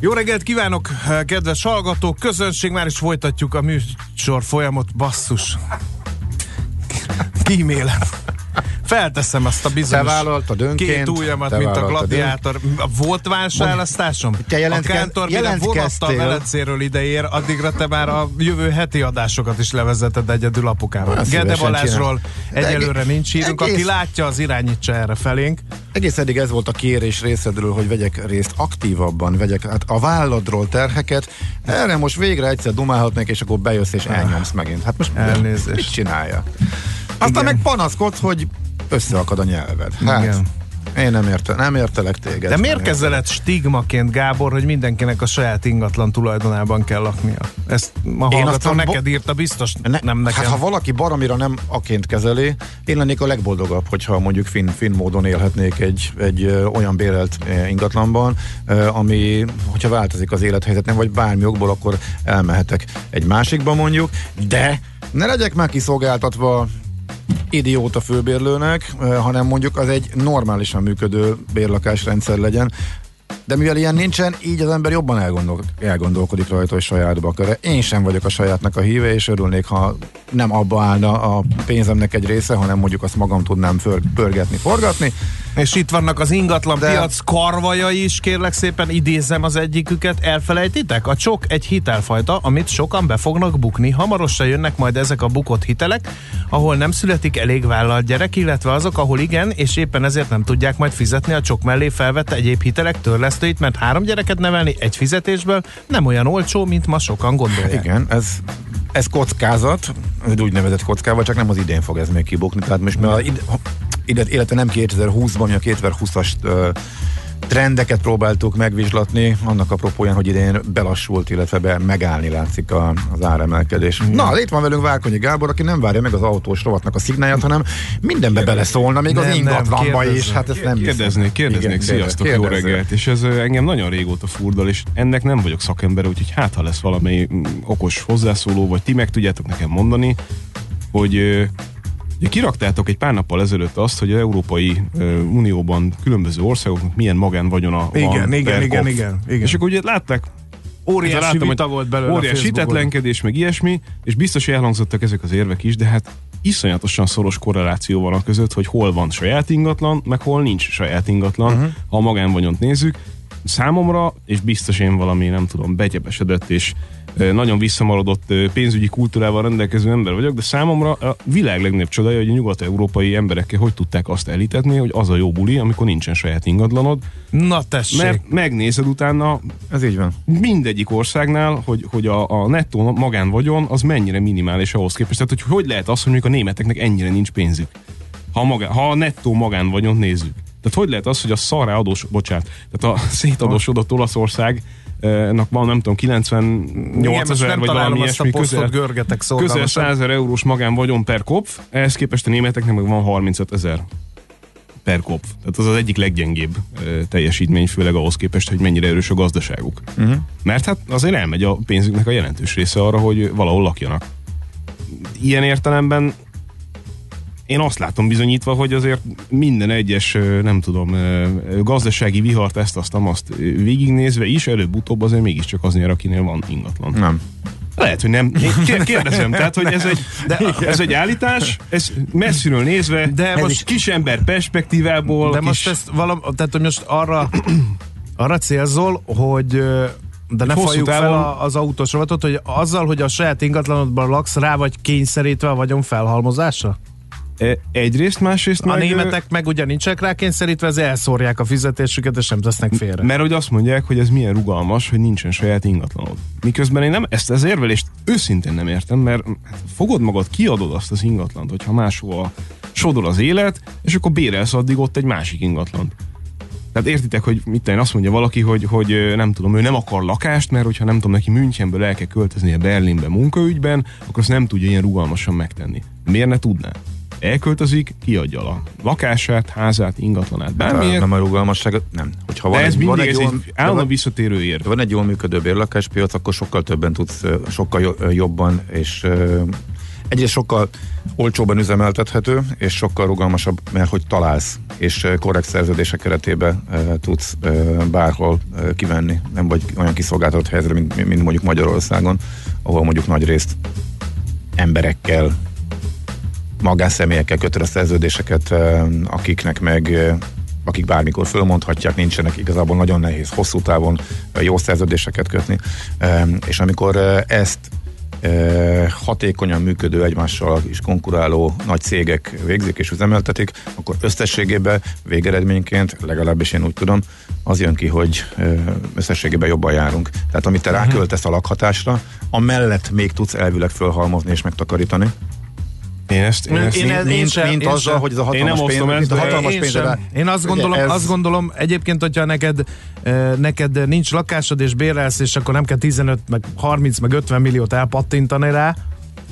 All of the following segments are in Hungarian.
Jó reggelt kívánok, kedves hallgatók, közönség, már is folytatjuk a műsor folyamot, basszus. Kímélem. Felteszem azt a bizonyos Te önként, két ujjamat, te mint a gladiátor. Volt választásom? Te jelentke- a Kántor mire vonattal jelentkeztél. Velecéről ideér, addigra te már a jövő heti adásokat is levezeted egyedül apukáról. Gede Balázsról egyelőre egész- nincs hírünk, aki egész- látja, az irányítsa erre felénk. Egész eddig ez volt a kérés részedről, hogy vegyek részt aktívabban, vegyek hát a válladról terheket. Erre most végre egyszer dumálhatnék, és akkor bejössz és elnyomsz megint. Hát most Elnézést. mit csinálja? Aztán Igen. meg panaszkodsz, hogy összeakad a nyelved. Hát, Igen. én nem, érte, nem értelek téged. De miért lett stigmaként, Gábor, hogy mindenkinek a saját ingatlan tulajdonában kell laknia? Ezt ma Én hallgató aztán bo- neked írta, biztos Ne, nem nekem. Hát ha valaki baromira nem aként kezeli, én lennék a legboldogabb, hogyha mondjuk finn, finn módon élhetnék egy, egy ö, olyan bérelt ö, ingatlanban, ö, ami, hogyha változik az élethelyzetem, vagy bármi okból, akkor elmehetek egy másikba mondjuk, de ne legyek már kiszolgáltatva idióta főbérlőnek, ö, hanem mondjuk az egy normálisan működő bérlakásrendszer legyen, de mivel ilyen nincsen, így az ember jobban elgondol, elgondolkodik rajta, hogy sajátba akar. Én sem vagyok a sajátnak a híve, és örülnék, ha nem abba állna a pénzemnek egy része, hanem mondjuk azt magam tudnám för, pörgetni, forgatni. És itt vannak az ingatlan De- piac karvajai is, kérlek szépen idézem az egyiküket, elfelejtitek? A csok egy hitelfajta, amit sokan be fognak bukni. Hamarosan jönnek majd ezek a bukott hitelek, ahol nem születik elég vállalt gyerek, illetve azok, ahol igen, és éppen ezért nem tudják majd fizetni a csok mellé felvette egyéb hitelek törlesztőit, mert három gyereket nevelni egy fizetésből nem olyan olcsó, mint ma sokan gondolják. Igen, ez, ez kockázat, egy úgynevezett kockával, csak nem az idén fog ez még kibukni. Tehát most már ide, ide, illetve nem 2020-ban, mi a 2020-as ö, trendeket próbáltuk megvizslatni, annak apropóján, hogy idén belassult, illetve be megállni látszik a, az áremelkedés. Mm. Na, itt van velünk Várkonyi Gábor, aki nem várja meg az autós rovatnak a szignáját, hanem mindenbe beleszólna, még Nem, az nem, ingatlanba is. Hát ezt nem. Kérdeznék, kérdeznék, Igen, sziasztok, jó kérdezzel. reggelt. És ez engem nagyon régóta furdal, és ennek nem vagyok szakember, úgyhogy hát, ha lesz valami mm, okos hozzászóló, vagy ti meg tudjátok nekem mondani, hogy Ugye kiraktátok egy pár nappal ezelőtt azt, hogy az Európai Unióban különböző országoknak milyen magánvagyona van Igen, igen, igen, igen, igen. És akkor ugye látták, Óriási láttam, vita volt belőle Óriási hitetlenkedés, meg ilyesmi, és biztos, hogy elhangzottak ezek az érvek is, de hát iszonyatosan szoros korreláció van a között, hogy hol van saját ingatlan, meg hol nincs saját ingatlan, uh-huh. ha a magánvagyont nézzük. Számomra, és biztos én valami, nem tudom, begyepesedett és nagyon visszamaradott pénzügyi kultúrával rendelkező ember vagyok, de számomra a világ legnagyobb csodája, hogy a nyugat-európai emberekkel hogy tudták azt elítetni, hogy az a jó buli, amikor nincsen saját ingatlanod, Na tessék. mert megnézed utána Ez így van. mindegyik országnál, hogy, hogy a, a nettó magánvagyon az mennyire minimális ahhoz képest. Tehát, hogy hogy lehet az, hogy mondjuk a németeknek ennyire nincs pénzük. Ha magán, ha a nettó magánvagyon nézzük. Tehát hogy lehet az, hogy a szarrá adós, bocsánat, tehát a szétadósodott Olaszországnak van, nem tudom, 98 Igen, most ezer, vagy valami ilyesmi, közel, görgetek közel szorgalmasan. 100 ezer eurós magánvagyon per kopf, ehhez képest a németeknek meg van 35 ezer per kopf. Tehát az az egyik leggyengébb ö, teljesítmény, főleg ahhoz képest, hogy mennyire erős a gazdaságuk. Uh-huh. Mert hát azért elmegy a pénzüknek a jelentős része arra, hogy valahol lakjanak. Ilyen értelemben én azt látom bizonyítva, hogy azért minden egyes, nem tudom, gazdasági vihart, ezt, azt, azt végignézve is, előbb-utóbb azért mégiscsak az nyer, akinél van ingatlan. Nem. Lehet, hogy nem. Én kér- kérdezem, tehát, hogy ez egy, de, ez egy állítás, ez messziről nézve, De most- kis ember perspektívából, De kis, most ezt valam, tehát hogy most arra, arra célzol, hogy de ne Hosszú falljuk fel az autós rovatot, hogy azzal, hogy a saját ingatlanodban laksz, rá vagy kényszerítve a vagyon felhalmozásra? E, Egyrészt, másrészt A meg... németek meg ugye nincsenek rá kényszerítve, ez elszórják a fizetésüket, és nem tesznek félre. Mert hogy azt mondják, hogy ez milyen rugalmas, hogy nincsen saját ingatlanod. Miközben én nem ezt az érvelést őszintén nem értem, mert hát fogod magad, kiadod azt az ingatlant, hogyha máshol sodor az élet, és akkor bérelsz addig ott egy másik ingatlant. Tehát értitek, hogy mit tenni, azt mondja valaki, hogy, hogy nem tudom, ő nem akar lakást, mert hogyha nem tudom, neki Münchenből el kell költözni a Berlinbe munkaügyben, akkor azt nem tudja ilyen rugalmasan megtenni. Miért ne tudná? Elköltözik, kiadja a lakását, házát, ingatlanát, bármiért. Nem a rugalmasság, nem. Hogyha van De ez egy, van egy ez jól, egy visszatérő érv. van egy jól működő bérlakáspiac, akkor sokkal többen tudsz, sokkal jobban, és egyrészt sokkal olcsóban üzemeltethető, és sokkal rugalmasabb, mert hogy találsz, és korrekt szerződések keretében tudsz bárhol kivenni, nem vagy olyan kiszolgáltatott helyzetre, mint, mint mondjuk Magyarországon, ahol mondjuk nagy részt emberekkel, magánszemélyekkel kötött a szerződéseket, akiknek meg akik bármikor fölmondhatják, nincsenek igazából nagyon nehéz hosszú távon jó szerződéseket kötni, és amikor ezt hatékonyan működő, egymással is konkuráló nagy cégek végzik és üzemeltetik, akkor összességében végeredményként, legalábbis én úgy tudom, az jön ki, hogy összességében jobban járunk. Tehát amit te ráköltesz a lakhatásra, amellett még tudsz elvileg fölhalmozni és megtakarítani. Én ezt, én ezt Én Mint, ez- mint, sem- mint én azzal, sem. hogy ez a Én nem hatalmas pénz, osztom mint ezt, a hatalmas én, pénz, sem. én azt gondolom, ez- azt gondolom egyébként, hogyha neked, neked nincs lakásod és bérelsz, és akkor nem kell 15, meg 30, meg 50 milliót elpattintani rá,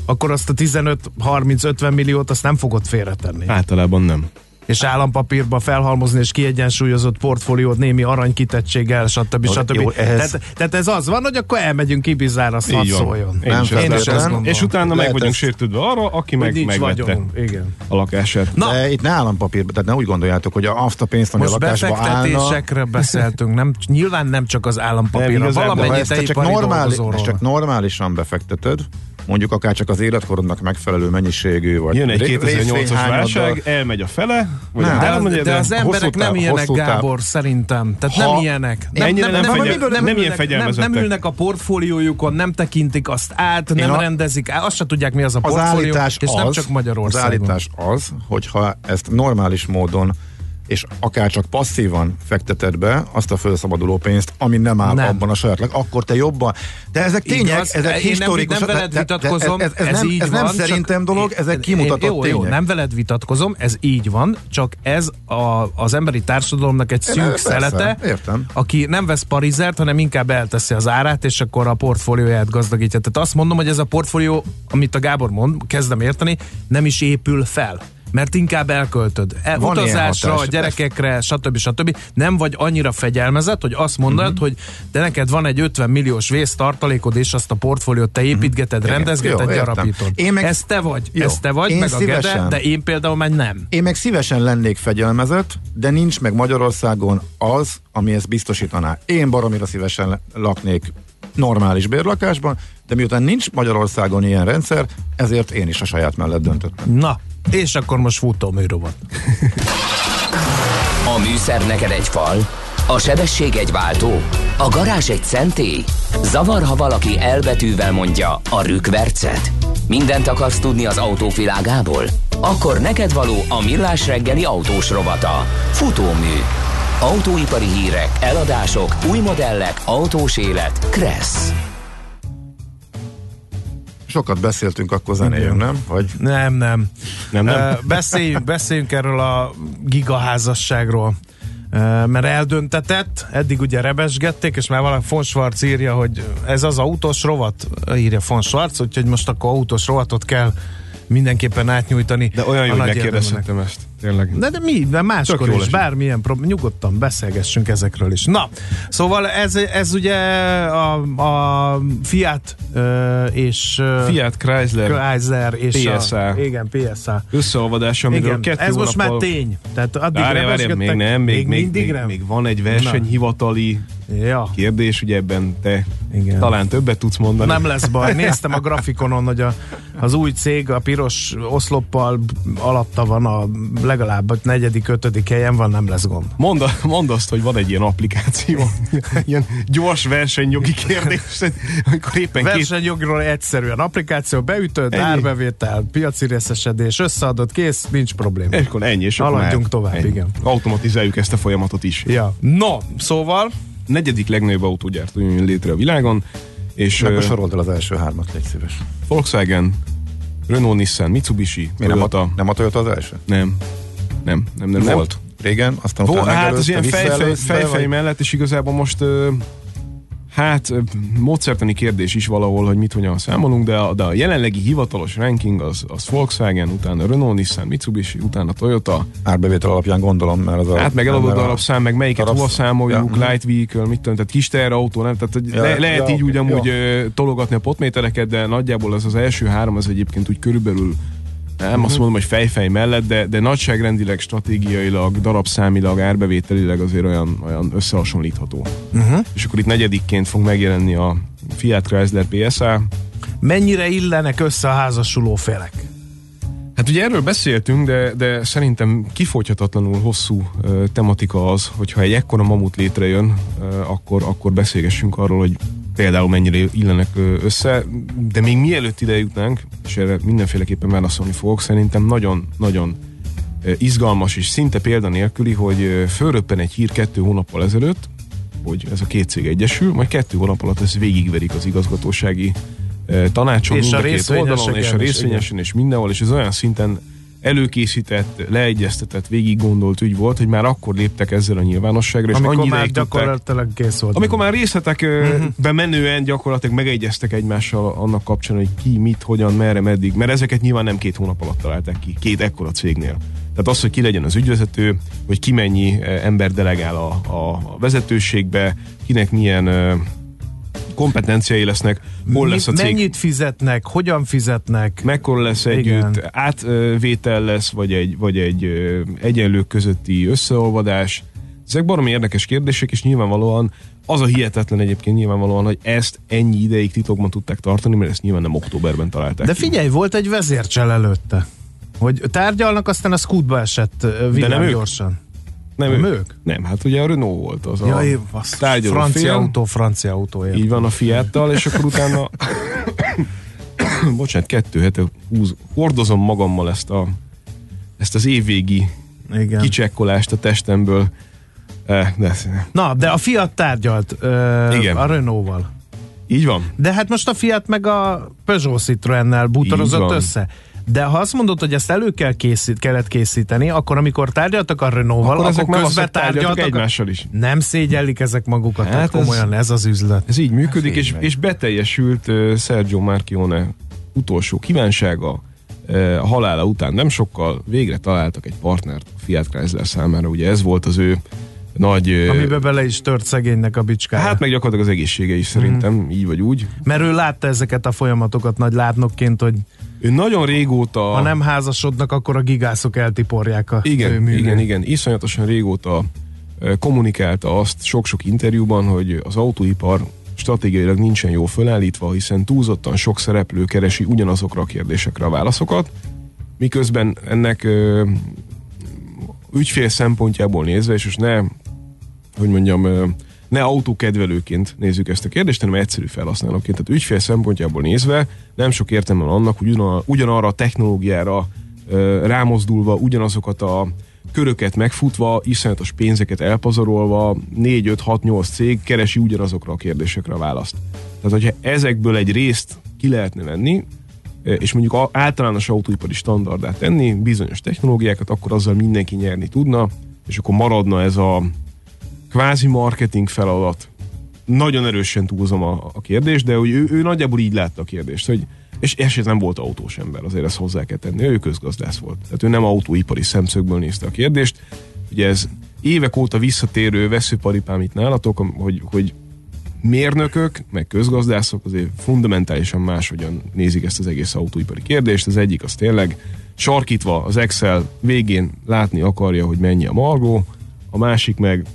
akkor azt a 15, 30, 50 milliót azt nem fogod félretenni. általában nem. És állampapírba felhalmozni és kiegyensúlyozott portfóliót némi aranykitettséggel, stb. Jó, stb. jó, ehhez- tehát, tehát, ez az van, hogy akkor elmegyünk Ibizára, azt hadd szóljon. Én is Én is ezt. És utána meg vagyunk ezt- sértődve arra, aki meg nincs megvette vagyonunk. Igen. a lakását. Na, De itt ne állampapírba, tehát ne úgy gondoljátok, hogy azt a pénzt, ami Most a lakásba állna, befektetésekre beszéltünk, nem, nyilván nem csak az állampapírra, valamennyi te csak, ezt csak normálisan befekteted, mondjuk akár csak az életkorodnak megfelelő mennyiségű, vagy Jön egy ré- 2008-as részvényhányaddal, válság, elmegy a fele, vagy Nem, de, háromnegyede, de az emberek nem ilyenek, táv- Gábor, szerintem. Tehát Ha- nem ilyenek. Nem fegyel- nem ilyen ülnek, nem, nem ülnek a portfóliójukon, nem tekintik azt át, nem a- rendezik át, azt se tudják, mi az a Az portfólió, és az, nem csak az Magyarországon. állítás az, hogyha ezt normális módon és akár csak passzívan fekteted be azt a felszabaduló pénzt, ami nem áll Nem. abban a saját, akkor te jobban. De ezek tények, Igaz, ezek én nem, historikus. nem veled vitatkozom, ez, ez, ez, nem, így ez nem van, csak- szerintem dolog, ezek kimutatott jó, tények. Jó, nem veled vitatkozom, ez így van, csak ez a, az emberi társadalomnak egy Én, szűk persze, szelete, értem. aki nem vesz parizert, hanem inkább elteszi az árát, és akkor a portfólióját gazdagítja. Tehát azt mondom, hogy ez a portfólió, amit a Gábor mond, kezdem érteni, nem is épül fel. Mert inkább elköltöd. El, Van utazásra, hatás. a gyerekekre, stb. stb. Nem vagy annyira fegyelmezett, hogy azt mondod, Mhm. uh-huh. hogy de neked van egy 50 milliós vésztartalékod, és azt a portfóliót te építgeted, uh-huh. rendezgeted, Mhm. Jó, gyarapítod. Én meg- Ez te vagy, Jó. ez te vagy, Én meg a Gede, szívesen. de én például meg nem. Én meg szívesen lennék fegyelmezett, de nincs meg Magyarországon az, ami ezt biztosítaná. Én baromira szívesen laknék normális bérlakásban, de miután nincs Magyarországon ilyen rendszer, ezért én is a saját mellett döntöttem. Na, és akkor most futóműrobot. A műszer neked egy fal, a sebesség egy váltó, a garázs egy szentély. Zavar, ha valaki elbetűvel mondja a rükvercet. Mindent akarsz tudni az autóvilágából? Akkor neked való a millás reggeli autós rovata. Futómű. Autóipari hírek, eladások, új modellek, autós élet. Kressz. Sokat beszéltünk, akkor zenéjünk, nem? Vagy Nem, nem. Nem, nem. Ö, beszéljünk, beszéljünk erről a gigaházasságról. Mert eldöntetett, eddig ugye rebesgették, és már valami von Schwarz írja, hogy ez az autós rovat, írja von Schwarz, úgyhogy most akkor autós rovatot kell mindenképpen átnyújtani. De olyan jó, a hogy nagy megkérdezhetem ezt. Tényleg. De, de mi, de máskor is, bármilyen problém, nyugodtan beszélgessünk ezekről is. Na, szóval ez, ez ugye a, a Fiat és ö, Fiat Chrysler Chrysler és PSA. A, igen, PSA. összeolvadása, amiről Igen, kettő ez most már tény. Tehát addig Várjál, várjál, még nem, még, még, még, nem. még van egy versenyhivatali Ja, kérdés, ugye ebben te Igen. talán többet tudsz mondani. nem lesz baj. Néztem a grafikonon, hogy a, az új cég a piros oszloppal alatta van a legalább a negyedik, ötödik helyen van, nem lesz gond. Mondd, mondd azt, hogy van egy ilyen applikáció, ilyen gyors versenyjogi kérdés, amikor éppen két... Versenyjogról egyszerűen applikáció, beütöd, Ennyi. árbevétel, piaci részesedés, összeadott, kész, nincs probléma. És akkor ennyi, és Haladjunk tovább, Ennyi. igen. Automatizáljuk ezt a folyamatot is. Ja. No, szóval Negyedik legnagyobb autógyártó jön létre a világon, és meg a sorold el az első hármat, légy szíves. Volkswagen, Renault, Nissan, Mitsubishi, Mi nem a, nem a Toyota az első? Nem. Nem, nem, nem. nem. Volt. régen, aztán Ó, utána hát az ilyen fejfej, fejfej mellett, és igazából most hát módszertani kérdés is valahol, hogy mit hogyan számolunk, de a, de a jelenlegi hivatalos ranking az, az Volkswagen, utána Renault, Nissan, Mitsubishi, utána Toyota, árbevétel alapján gondolom, mert az hát meg eladott a- darabszám, meg melyiket hova számoljuk, Ja. light vehicle, mit tudom, tehát kis teherautó, nem? Tehát Ja, le, lehet ja, így úgy oké, amúgy ö, tologatni a potmétereket, de nagyjából az az első három, az egyébként úgy körülbelül nem Mhm. azt mondom, hogy fejfej mellett, de, de nagyságrendileg, stratégiailag, darabszámilag, árbevételileg azért olyan, olyan összehasonlítható. Uh-huh. És akkor itt negyedikként fog megjelenni a Fiat Chrysler PSA. Mennyire illenek össze a házasuló felek? Hát ugye erről beszéltünk, de, de szerintem kifogyhatatlanul hosszú ö, tematika az, hogyha egy ekkora mamut létrejön, ö, akkor, akkor beszélgessünk arról, hogy például mennyire illenek össze, de még mielőtt ide jutnánk, és erre mindenféleképpen válaszolni fogok, szerintem nagyon-nagyon izgalmas és szinte példanélküli, hogy fölröppen egy hír kettő hónappal ezelőtt, hogy ez a két cég egyesül, majd kettő hónap alatt ezt végigverik az igazgatósági tanácson, És mind a a két oldalon, és a részvényesen, és mindenhol, és ez olyan szinten előkészített, leegyeztetett, végig gondolt ügy volt, hogy már akkor léptek ezzel a nyilvánosságra, és Amikor már tudták, gyakorlatilag kész volt. amikor már részletekbe menően gyakorlatilag megegyeztek egymással annak kapcsán, hogy ki, mit, hogyan, merre, meddig, mert ezeket nyilván nem két hónap alatt találták ki, két ekkora cégnél. Tehát az, hogy ki legyen az ügyvezető, hogy ki mennyi ember delegál a, a, a vezetőségbe, kinek milyen kompetenciái lesznek, hol lesz a cég Mennyit fizetnek, hogyan fizetnek? mekkora lesz Igen. együtt, átvétel lesz, vagy egy, vagy egy egyenlők közötti összeolvadás. Ezek baromi érdekes kérdések, és nyilvánvalóan az a hihetetlen egyébként nyilvánvalóan, hogy ezt ennyi ideig titokban tudták tartani, mert ezt nyilván nem októberben találták De ki. figyelj, volt egy vezércsel előtte. Hogy tárgyalnak, aztán a skútba esett ö, nem ők? Nem, nem ők? ők? Nem, hát ugye a Renault volt az Jaj, a tárgyaló francia fél. autó, francia autó. értem. Így van a Fiattal, és akkor utána bocsánat, kettő hete húz, hordozom magammal ezt a ezt az évvégi Igen. kicsekkolást a testemből. Eh, de, Na, de a Fiat tárgyalt ö, Igen. a Renault-val. így van. De hát most a Fiat meg a Peugeot Citroennel bútorozott össze. De ha azt mondod, hogy ezt elő kell készít, kellett készíteni, akkor amikor tárgyaltak a Renault-val, Akkor akkor, közben tárgyaltak egymással is. Nem szégyellik ezek magukat, hát Hát komolyan ez, az üzlet. Ez így működik, Ez és, és beteljesült uh, Sergio Marchione utolsó kívánsága. Uh, a halála után nem sokkal végre találtak egy partnert a Fiat Chrysler számára. Ugye ez volt az ő nagy... Amiben bele is tört szegénynek a bicskája. hát meg gyakorlatilag az egészsége is szerintem, Mhm. így vagy úgy. Mert ő látta ezeket a folyamatokat nagy látnokként, hogy Ő nagyon régóta... ha nem házasodnak, akkor a gigászok eltiporják a Igen, igen, igen. Iszonyatosan régóta kommunikálta azt sok-sok interjúban, hogy az autóipar stratégiailag nincsen jól fölállítva, hiszen túlzottan sok szereplő keresi ugyanazokra a kérdésekre a válaszokat, miközben ennek ö, ügyfél szempontjából nézve, és most ne, hogy mondjam, ö, ne autókedvelőként nézzük ezt a kérdést, hanem egyszerű felhasználóként. Tehát ügyfél szempontjából nézve nem sok értelme van annak, hogy ugyan, ugyanarra a technológiára rámozdulva, ugyanazokat a köröket megfutva, iszonyatos pénzeket elpazarolva, 4, 5, 6, 8 cég keresi ugyanazokra a kérdésekre a választ. Tehát, hogyha ezekből egy részt ki lehetne venni, és mondjuk általános autóipari standardát tenni, bizonyos technológiákat, akkor azzal mindenki nyerni tudna, és akkor maradna ez a kvázi marketing feladat. Nagyon erősen túlzom a, a kérdést, de hogy ő, ő nagyjából így látta a kérdést, hogy és eset nem volt autós ember, azért ezt hozzá kell tenni, ő közgazdász volt. Tehát ő nem autóipari szemszögből nézte a kérdést. Ugye ez évek óta visszatérő veszőparipám itt nálatok, hogy, hogy mérnökök, meg közgazdászok azért fundamentálisan máshogyan nézik ezt az egész autóipari kérdést. Az egyik az tényleg sarkítva az Excel végén látni akarja, hogy mennyi a margó, a másik meg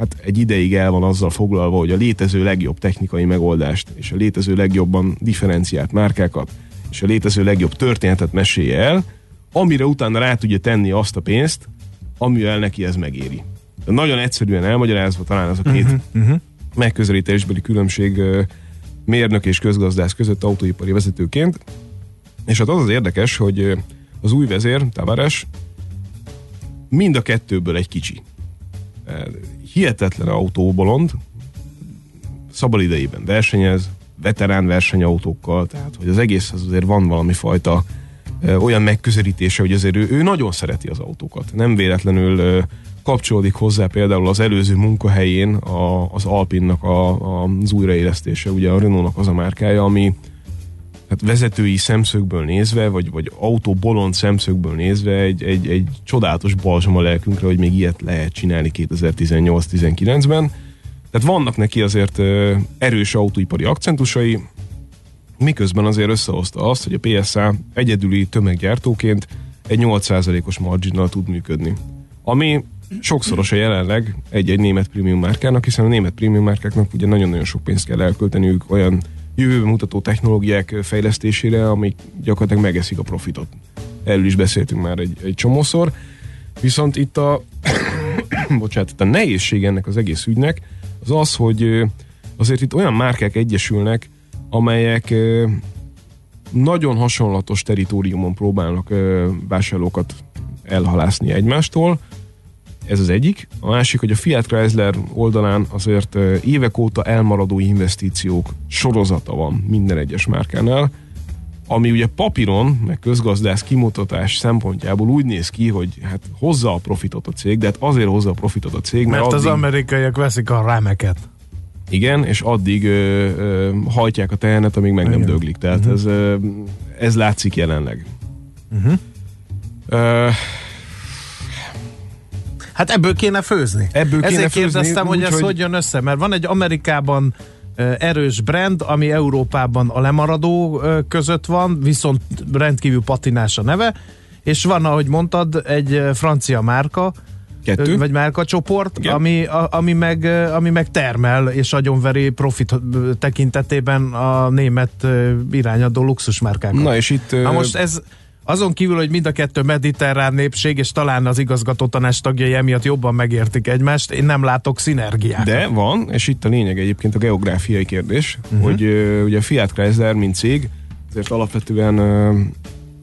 hát egy ideig el van azzal foglalva, hogy a létező legjobb technikai megoldást és a létező legjobban differenciált márkákat és a létező legjobb történetet mesélje el, amire utána rá tudja tenni azt a pénzt, amivel neki ez megéri. De nagyon egyszerűen elmagyarázva talán az a két uh-huh, uh-huh. megközelítésbeli különbség mérnök és közgazdász között autóipari vezetőként. És hát az az érdekes, hogy az új vezér, Tavares, mind a kettőből egy kicsi. Eh, Hihetetlen autóbolond, szabad idejében versenyez, veterán versenyautókkal, tehát hogy az egész az azért van valami fajta olyan megközelítése, hogy azért ő, ő nagyon szereti az autókat. Nem véletlenül kapcsolódik hozzá például az előző munkahelyén a, az Alpinnak a, a, az újraélesztése, ugye a Renault-nak az a márkája, ami hát vezetői szemszögből nézve, vagy, vagy autó bolond szemszögből nézve egy, egy, egy csodálatos balzsam a lelkünkre, hogy még ilyet lehet csinálni 2018-19-ben. Tehát vannak neki azért erős autóipari akcentusai, miközben azért összehozta azt, hogy a PSA egyedüli tömeggyártóként egy 8%-os marginnal tud működni. Ami sokszoros a jelenleg egy-egy német prémium márkának, hiszen a német prémium márkáknak ugye nagyon-nagyon sok pénzt kell elkölteniük olyan jövőbe mutató technológiák fejlesztésére, amik gyakorlatilag megeszik a profitot. Erről is beszéltünk már egy, egy csomószor. Viszont itt a bocsánat, itt a nehézség ennek az egész ügynek az az, hogy azért itt olyan márkák egyesülnek, amelyek nagyon hasonlatos teritoriumon próbálnak vásárlókat elhalászni egymástól, ez az egyik. A másik, hogy a Fiat Chrysler oldalán azért évek óta elmaradó investíciók sorozata van minden egyes márkánál, ami ugye papíron, meg közgazdász kimutatás szempontjából úgy néz ki, hogy hát hozza a profitot a cég, de hát azért hozza a profitot a cég, mert, mert addig, az amerikaiak veszik a rámeket. Igen, és addig ö, ö, hajtják a tehenet, amíg meg Igen. nem döglik. Tehát uh-huh. ez, ö, ez látszik jelenleg. Uh-huh. Ö, Hát ebből kéne főzni. Ebből Ezért kéne kérdeztem, főzni, hogy ez hogy... hogy jön össze, mert van egy Amerikában erős brand, ami Európában a lemaradó között van, viszont rendkívül patinás a neve, és van, ahogy mondtad, egy francia márka, Kettő. vagy márka csoport, ami, a, ami, meg, ami meg termel és agyonveri profit tekintetében a német irányadó luxusmárkákat. Na és itt... Na most ez azon kívül, hogy mind a kettő mediterrán népség, és talán az igazgató tanács tagjai emiatt jobban megértik egymást, én nem látok szinergiát. De van, és itt a lényeg egyébként a geográfiai kérdés, uh-huh. hogy ugye a Fiat Chrysler, mint cég, azért alapvetően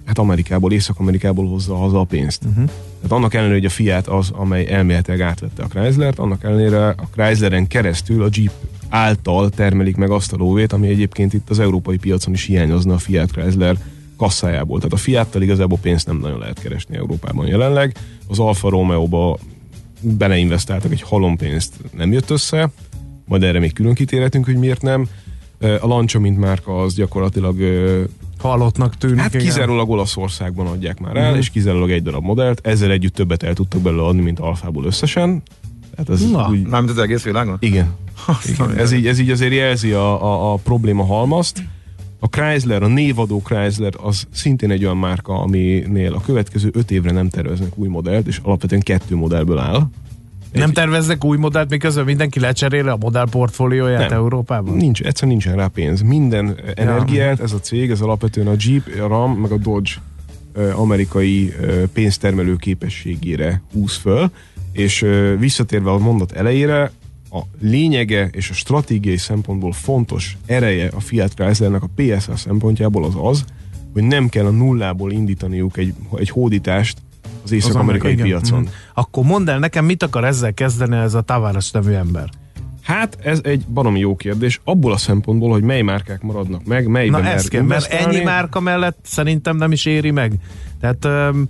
hát Amerikából, Észak-Amerikából hozza haza a pénzt. Uh-huh. Tehát annak ellenére, hogy a Fiat az, amely elméletileg átvette a Chrysler-t, annak ellenére a Chrysleren keresztül a Jeep által termelik meg azt a lóvét, ami egyébként itt az európai piacon is hiányozna a Fiat Chrysler kasszájából. Tehát a Fiattal igazából pénzt nem nagyon lehet keresni Európában jelenleg. Az Alfa Romeo-ba beleinvestáltak egy halompénzt, nem jött össze, majd erre még külön kitérhetünk, hogy miért nem. A Lancia, mint márka, az gyakorlatilag halottnak tűnik. Hát kizárólag Olaszországban adják már el, uh-huh. és kizárólag egy darab modellt. Ezzel együtt többet el tudtak belőle adni, mint Alfából összesen. Hát ez Na, úgy... Mármint az egész világon? Igen. Igen. Ez, így, ez így azért jelzi a, a, a probléma halmazt. A Chrysler, a névadó Chrysler az szintén egy olyan márka, aminél a következő öt évre nem terveznek új modellt, és alapvetően kettő modellből áll. Egy... Nem terveznek új modellt, miközben mindenki lecseréli a modell portfólióját nem. Európában? Nincs, egyszerűen nincsen rá pénz. Minden energiát, ez a cég, ez alapvetően a Jeep, a Ram, meg a Dodge amerikai pénztermelő képességére húz föl, és visszatérve a mondat elejére, a lényege és a stratégiai szempontból fontos ereje a Fiat Chryslernek a PSA szempontjából az az, hogy nem kell a nullából indítaniuk egy, egy hódítást az észak-amerikai az piacon. Mm. Akkor mondd el nekem, mit akar ezzel kezdeni ez a Tavares nevű ember? Hát ez egy baromi jó kérdés, abból a szempontból, hogy mely márkák maradnak meg, melyben Na ez kell, mert ennyi márka mellett szerintem nem is éri meg. Tehát um,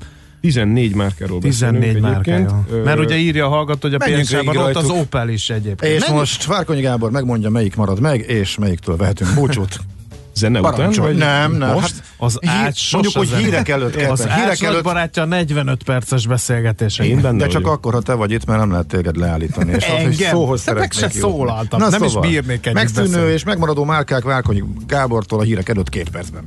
14 márkáról 14 márkája. Mert ugye írja a hallgató, hogy a pénzsában ott az Opel is egyébként. És Menjünk? most Várkonyi Gábor megmondja, melyik marad meg, és melyiktől vehetünk búcsút. Zene után? Vagy nem, nem. Most? Hát, az ács Mondjuk, hogy hírek előtt kell. Az hírek előtt... barátja 45 perces beszélgetés. Én benne De csak vagyok. akkor, ha te vagy itt, mert nem lehet téged leállítani. És Engem? Az, hogy szóhoz Te meg se szólaltam. Na, nem szóval. is bírnék együtt Megszűnő beszélni. és megmaradó márkák Várkonyi Gábortól a hírek előtt két percben.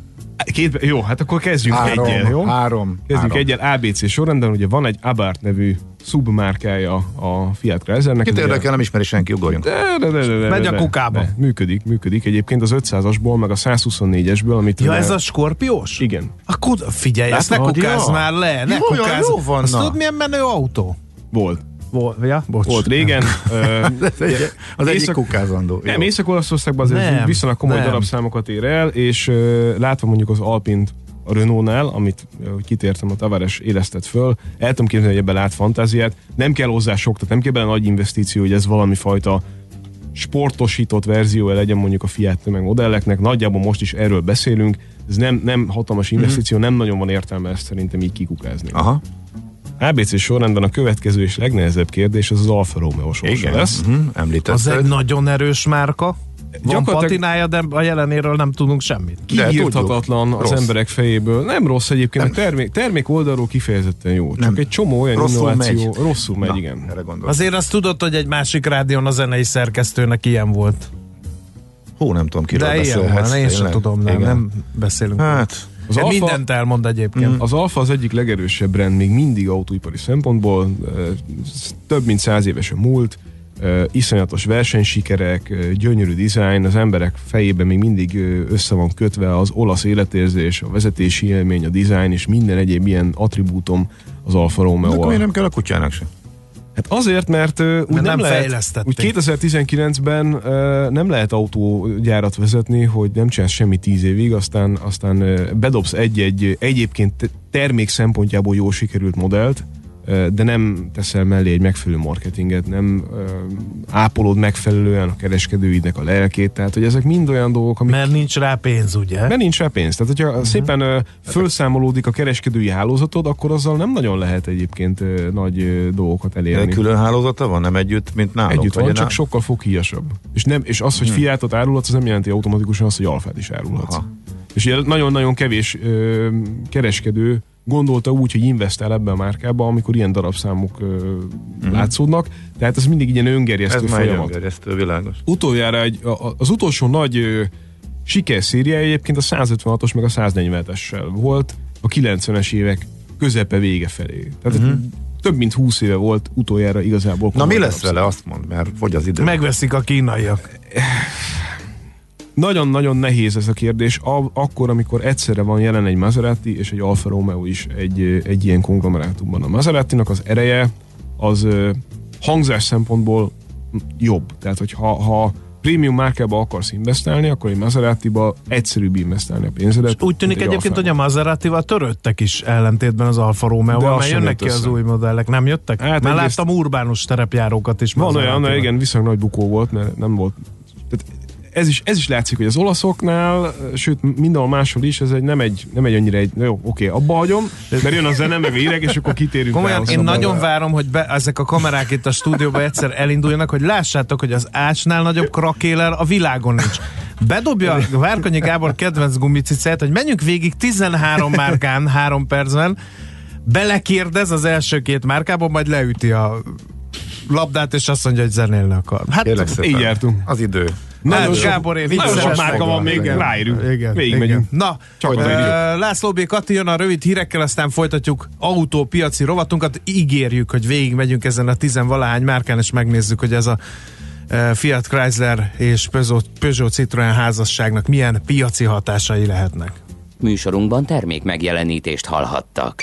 Két, jó, hát akkor kezdjünk három, egyel, jó? Három. Kezdjünk három. egyel ABC sorrendben, ugye van egy Abarth nevű submárkája a Fiat Chryslernek. Kit érdekel, nem ismeri senki, ugorjunk. De, de, de, de, de, Megy a kukába. De, működik, működik. Egyébként az 500-asból, meg a 124-esből, amit... Ja, ez a skorpiós? Igen. Akkor figyelj, ezt ne kukázz már le, ne jó, kukázz. Jó, van, Azt tudod, milyen menő autó? Volt. Volt, ja, bocs. Volt régen. az egy, az észak, egyik kukázandó. Nem, Észak-Olaszországban azért nem, viszonylag komoly nem. darabszámokat ér el, és uh, látva mondjuk az Alpint a Renault-nál, amit kitértem, a Tavares élesztett föl, el tudom képzelni, hogy ebben lát fantáziát. Nem kell hozzá sok, tehát nem kell bele nagy investíció, hogy ez valami fajta sportosított verziója legyen mondjuk a Fiat tömeg modelleknek. Nagyjából most is erről beszélünk. Ez nem, nem hatalmas investíció, mm-hmm. nem nagyon van értelme ezt szerintem így kikukázni. Aha. ABC sorrendben a következő és legnehezebb kérdés az az Alfa Romeo sorsa lesz. Uh-huh. Említetted. Az egy nagyon erős márka. Van patinája, de a jelenéről nem tudunk semmit. Kiírthatatlan az Rossz. emberek fejéből. Nem rossz egyébként, a termék, termék oldalról kifejezetten jó. Csak Nem. egy csomó olyan Rosszul innováció. megy. Rosszul megy, Na, igen. Erre gondolok. Azért azt tudod, hogy egy másik rádión a zenei szerkesztőnek ilyen volt. Hú, nem tudom, kiről De ilyen beszélhetsz. van, én sem tudom, nem, Igen. nem beszélünk. Hát, Az Alfa- mindent elmond egyébként. Az Alfa az egyik legerősebb brand még mindig autóipari szempontból, több mint száz éves a múlt, iszonyatos versenysikerek, gyönyörű dizájn, az emberek fejében még mindig össze van kötve az olasz életérzés, a vezetési élmény, a dizájn és minden egyéb ilyen attribútum az Alfa de akkor romeo miért nem kell a kutyának se? Hát azért, mert ö, úgy Mert nem, nem lehet, úgy 2019-ben ö, nem lehet autógyárat vezetni, hogy nem csinálsz semmi tíz évig, aztán, aztán ö, bedobsz egy-egy egyébként te- termék szempontjából jól sikerült modellt, de nem teszel mellé egy megfelelő marketinget, nem ápolod megfelelően a kereskedőidnek a lelkét, tehát hogy ezek mind olyan dolgok, amik Mert nincs rá pénz, ugye? mert nincs rá pénz. Tehát, hogyha uh-huh. szépen felszámolódik a kereskedői hálózatod, akkor azzal nem nagyon lehet egyébként nagy dolgokat De elérni. külön hálózata van, nem együtt, mint nálunk? Együtt van, csak ná- sokkal foghíjasabb. És, nem, és az, hogy hmm. Fiatot árulhatsz, az nem jelenti automatikusan azt, hogy Alfát is árulhatsz. Aha. És nagyon-nagyon kevés ö, kereskedő gondolta úgy, hogy investál ebbe a márkába, amikor ilyen darabszámok ö, hmm. látszódnak. Tehát ez mindig ilyen öngerjesztő Ez folyamat. öngerjesztő, világos. Utoljára egy, a, a- az utolsó nagy ö, sikerszériája egyébként a 156-os meg a 147-essel volt a 90-es évek közepe vége felé. Tehát uh-huh. több mint 20 éve volt utoljára igazából. Na mi lesz darabszám. vele, azt mond, mert fogy az idő. Megveszik a kínaiak. Nagyon-nagyon nehéz ez a kérdés, a, akkor, amikor egyszerre van jelen egy Maserati és egy Alfa Romeo is egy, egy ilyen konglomerátumban. A Maseratinak az ereje az hangzás szempontból jobb. Tehát, hogy ha, ha prémium márkába akarsz investálni, akkor egy Maserati-ba egyszerűbb investálni a pénzedet. Úgy tűnik egy egyébként, hogy Alfába. a Maserati-val törődtek is ellentétben az Alfa Romeo-val, mert jönnek ki az új modellek. Nem jöttek? Hát egyrészt- láttam urbánus terepjárókat is Van olyan, igen, viszonylag nagy bukó volt, mert nem volt. Tehát ez is, ez is látszik, hogy az olaszoknál, sőt mindenhol máshol is, ez egy, nem, egy, nem egy annyira egy, jó, oké, abba hagyom, mert jön a zene, meg a hírek, és akkor kitérünk Komolyan, én nagyon várom, hogy be, ezek a kamerák itt a stúdióban egyszer elinduljanak, hogy lássátok, hogy az ácsnál nagyobb krakéler a világon nincs. Bedobja a Várkonyi Gábor kedvenc gumicicát, hogy menjünk végig 13 márkán, 3 percben, belekérdez az első két márkában, majd leüti a labdát, és azt mondja, hogy zenélni akar. Hát Kérlek szépen. így jártunk. Az idő. Nagyon Hát, Gábor, én nagyon sok márka van még, Igen. ráírjuk. Igen, Végig igen. megyünk. Na, Csak uh, odaírjuk. László B. Kati jön a rövid hírekkel, aztán folytatjuk autópiaci rovatunkat. Ígérjük, hogy végig megyünk ezen a tizenvalahány márkán, és megnézzük, hogy ez a Fiat Chrysler és Peugeot, Peugeot Citroen házasságnak milyen piaci hatásai lehetnek. Műsorunkban termék megjelenítést hallhattak.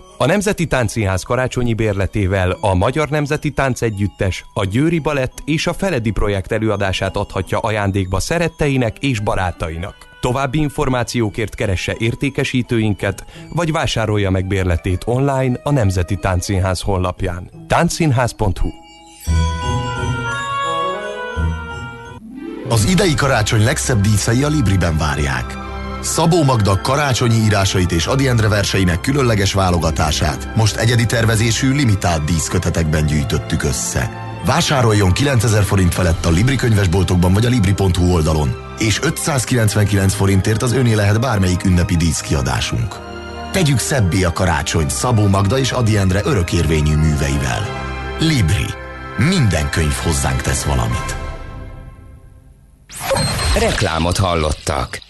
A Nemzeti Táncszínház karácsonyi bérletével a Magyar Nemzeti Tánc Együttes, a Győri Balett és a Feledi projekt előadását adhatja ajándékba szeretteinek és barátainak. További információkért keresse értékesítőinket, vagy vásárolja meg bérletét online a Nemzeti Táncszínház honlapján. táncszínház.hu Az idei karácsony legszebb díszei a Libriben várják. Szabó Magda karácsonyi írásait és Adi Endre verseinek különleges válogatását most egyedi tervezésű limitált díszkötetekben gyűjtöttük össze. Vásároljon 9000 forint felett a Libri könyvesboltokban vagy a Libri.hu oldalon, és 599 forintért az öné lehet bármelyik ünnepi díszkiadásunk. Tegyük szebbé a karácsony Szabó Magda és Adi Endre örökérvényű műveivel. Libri. Minden könyv hozzánk tesz valamit. Reklámot hallottak.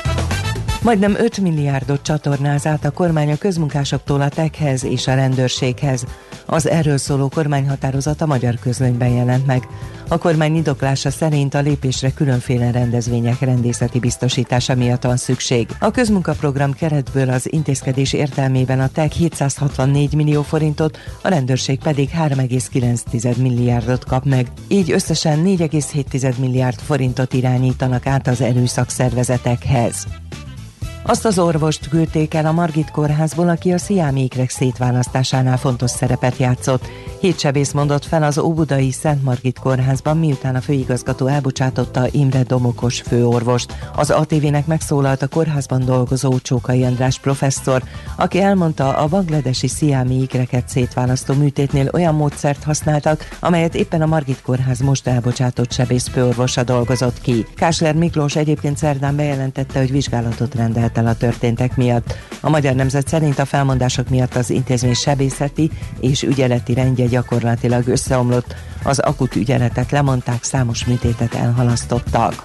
Majdnem 5 milliárdot csatornáz át a kormány a közmunkásoktól a tekhez és a rendőrséghez. Az erről szóló kormányhatározat a magyar közlönyben jelent meg. A kormány indoklása szerint a lépésre különféle rendezvények rendészeti biztosítása miatt van szükség. A közmunkaprogram keretből az intézkedés értelmében a TEK 764 millió forintot, a rendőrség pedig 3,9 milliárdot kap meg. Így összesen 4,7 milliárd forintot irányítanak át az erőszakszervezetekhez. Azt az orvost küldték el a Margit kórházból, aki a sziámékrek szétválasztásánál fontos szerepet játszott. Hét sebész mondott fel az Óbudai Szent Margit kórházban, miután a főigazgató elbocsátotta Imre Domokos főorvost. Az ATV-nek megszólalt a kórházban dolgozó Csókai András professzor, aki elmondta, a bangladesi sziámi ikreket szétválasztó műtétnél olyan módszert használtak, amelyet éppen a Margit kórház most elbocsátott sebész főorvosa dolgozott ki. Kásler Miklós egyébként szerdán bejelentette, hogy vizsgálatot rendelt el a történtek miatt. A Magyar Nemzet szerint a felmondások miatt az intézmény sebészeti és ügyeleti rendje gyakorlatilag összeomlott, az akut ügyeletet lemondták, számos műtétet elhalasztottak.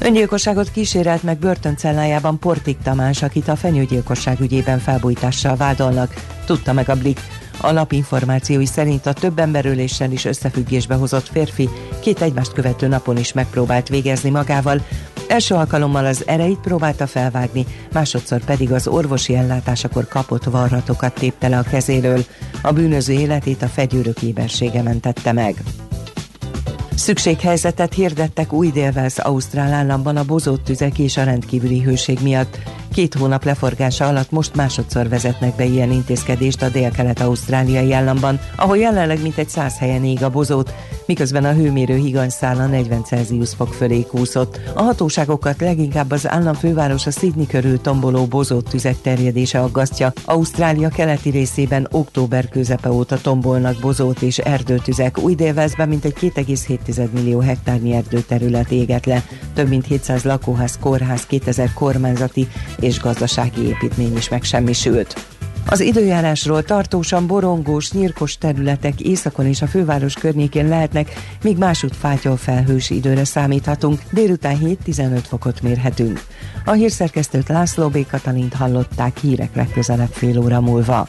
Öngyilkosságot kísérelt meg börtöncellájában Portik Tamás, akit a fenyőgyilkosság ügyében felbújtással vádolnak, tudta meg a Blik. A lap információi szerint a több emberöléssel is összefüggésbe hozott férfi két egymást követő napon is megpróbált végezni magával. Első alkalommal az ereit próbálta felvágni, másodszor pedig az orvosi ellátásakor kapott varratokat tépte le a kezéről. A bűnöző életét a fegyőrök ébersége mentette meg. Szükséghelyzetet hirdettek új délvelsz Ausztrál államban a bozott tüzek és a rendkívüli hőség miatt. Két hónap leforgása alatt most másodszor vezetnek be ilyen intézkedést a dél-kelet-ausztráliai államban, ahol jelenleg mintegy száz helyen ég a bozót, miközben a hőmérő higanyszála 40 Celsius fok fölé kúszott. A hatóságokat leginkább az állam fővárosa Sydney körül tomboló bozott tüzek terjedése aggasztja. Ausztrália keleti részében október közepe óta tombolnak bozót és erdőtüzek. Új délvezben mintegy 2,7 millió hektárnyi erdőterület éget le, több mint 700 lakóház, kórház, 2000 kormányzati és gazdasági építmény is megsemmisült. Az időjárásról tartósan borongós, nyírkos területek északon és a főváros környékén lehetnek, míg másút fátyol felhős időre számíthatunk, délután 7-15 fokot mérhetünk. A hírszerkesztőt László B. Katalint hallották hírek legközelebb fél óra múlva.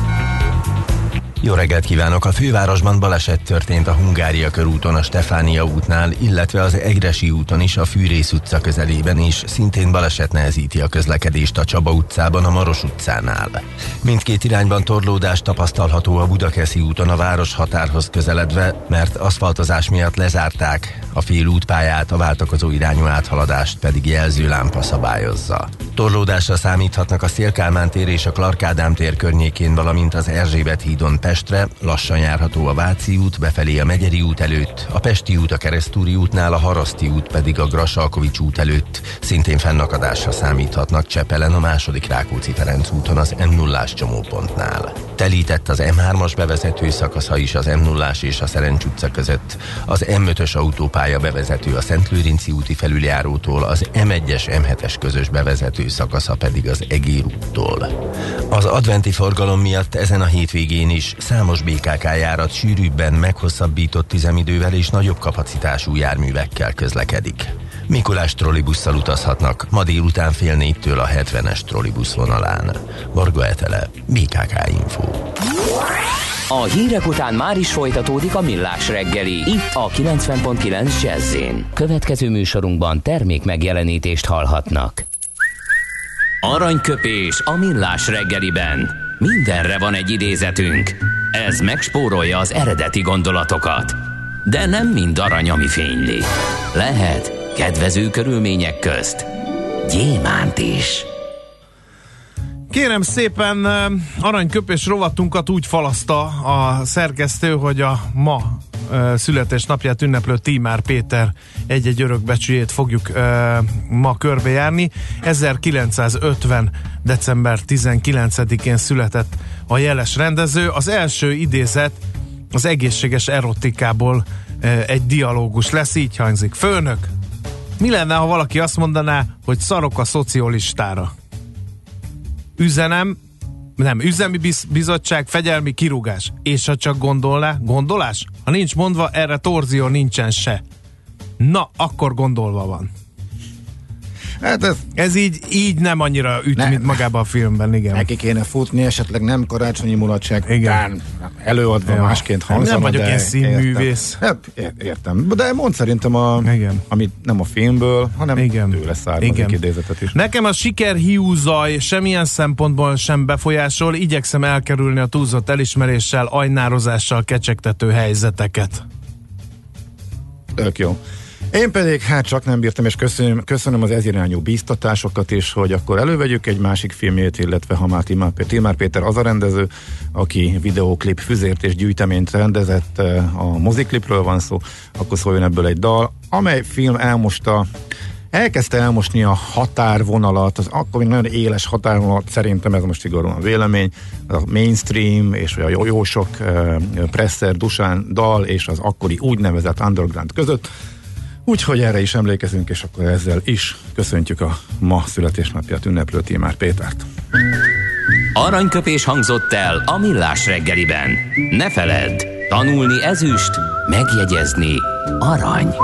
jó reggelt kívánok! A fővárosban baleset történt a Hungária körúton a Stefánia útnál, illetve az Egresi úton is a Fűrész utca közelében is. Szintén baleset nehezíti a közlekedést a Csaba utcában, a Maros utcánál. Mindkét irányban torlódás tapasztalható a Budakeszi úton a város határhoz közeledve, mert aszfaltozás miatt lezárták a fél útpályát, a váltakozó irányú áthaladást pedig jelzőlámpa szabályozza. Torlódásra számíthatnak a Szélkálmán tér és a Klarkádám tér környékén, valamint az Erzsébet hídon Pestre, lassan járható a Váci út, befelé a Megyeri út előtt, a Pesti út a Keresztúri útnál, a Haraszti út pedig a Grasalkovics út előtt. Szintén fennakadásra számíthatnak Csepelen a második Rákóczi Ferenc úton az m 0 csomópontnál. Telített az M3-as bevezető szakasza is az m 0 és a Szerencs utca között, az M5-ös autópálya bevezető a Szentlőrinci úti felüljárótól, az M1-es M7-es közös bevezető szakasza pedig az Egér úttól. Az adventi forgalom miatt ezen a hétvégén is számos BKK járat sűrűbben meghosszabbított üzemidővel és nagyobb kapacitású járművekkel közlekedik. Mikulás trollibusszal utazhatnak ma délután fél négytől a 70-es trollibusz vonalán. Varga Etele, BKK Info. A hírek után már is folytatódik a millás reggeli, itt a 90.9 jazz Következő műsorunkban termék megjelenítést hallhatnak. Aranyköpés a millás reggeliben. Mindenre van egy idézetünk. Ez megspórolja az eredeti gondolatokat. De nem mind arany, ami fényli. Lehet kedvező körülmények közt gyémánt is. Kérem szépen, aranyköpés rovatunkat úgy falaszta a szerkesztő, hogy a ma születésnapját ünneplő Tímár Péter egy-egy örökbecsüjét fogjuk ma körbejárni. 1950. december 19-én született a jeles rendező. Az első idézet az egészséges erotikából egy dialógus lesz, így hangzik. Főnök, mi lenne, ha valaki azt mondaná, hogy szarok a szocialistára? Üzenem, nem, üzemi biz, bizottság, fegyelmi kirúgás. És ha csak gondolná, gondolás? Ha nincs mondva, erre torzió nincsen se. Na, akkor gondolva van. Hát ez Ez így, így nem annyira üt, Ne. mint magában a filmben, igen. neki kéne futni, esetleg nem karácsonyi mulatság Igen. előadva Ja. másként Nem hangzana, vagyok de ilyen színművész. Értem. Hát, ér- értem. De mond szerintem, a, Igen. amit nem a filmből, hanem Igen. tőle származik Igen. idézetet is. Nekem a siker zaj semmilyen szempontból sem befolyásol, igyekszem elkerülni a túlzott elismeréssel, ajnározással kecsegtető helyzeteket. Tök jó. Én pedig hát csak nem bírtam, és köszönöm, köszönöm az ezirányú bíztatásokat is, hogy akkor elővegyük egy másik filmjét, illetve ha már Timár, Timár Péter az a rendező, aki videóklip füzért és gyűjteményt rendezett, eh, a moziklipről van szó, akkor szóljon ebből egy dal, amely film elmosta elkezdte elmosni a határvonalat, az akkor még nagyon éles határvonalat, szerintem ez most szigorúan vélemény, a mainstream és a jó, sok uh, Presser, Dusán dal és az akkori úgynevezett underground között. Úgyhogy erre is emlékezünk, és akkor ezzel is köszöntjük a ma születésnapját ünneplő Tímár Pétert. Aranyköpés hangzott el a millás reggeliben. Ne feledd, tanulni ezüst, megjegyezni arany.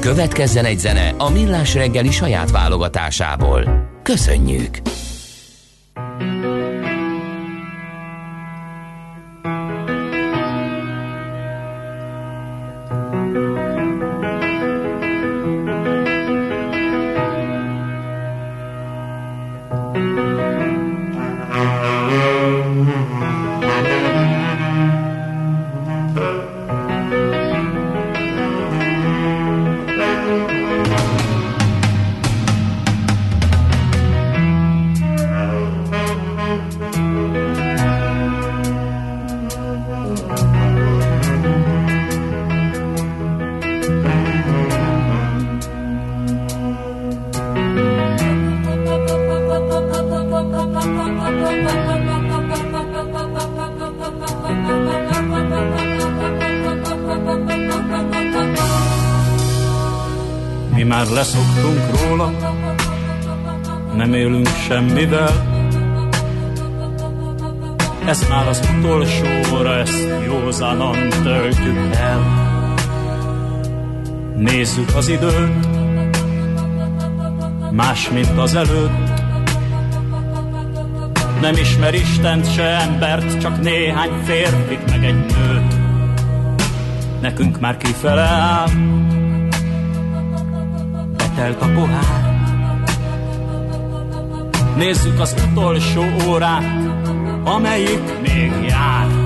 Következzen egy zene a millás reggeli saját válogatásából. Köszönjük! Leszoktunk róla, nem élünk semmivel. Ez már az utolsó óra, ezt józanan töltjük el. Nézzük az időt, más, mint az előtt. Nem ismer Istent se embert, csak néhány férfit meg egy nőt. Nekünk már kifele áll, betelt a pohár. Nézzük az utolsó órát, amelyik még jár.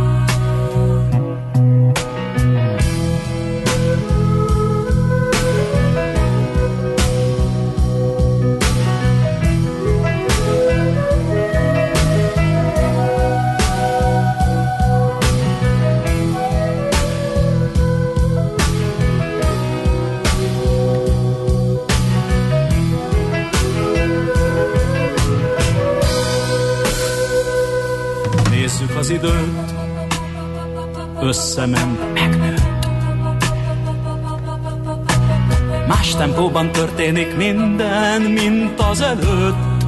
Más tempóban történik minden, mint az előtt.